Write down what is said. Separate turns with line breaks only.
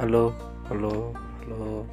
halo halo halo.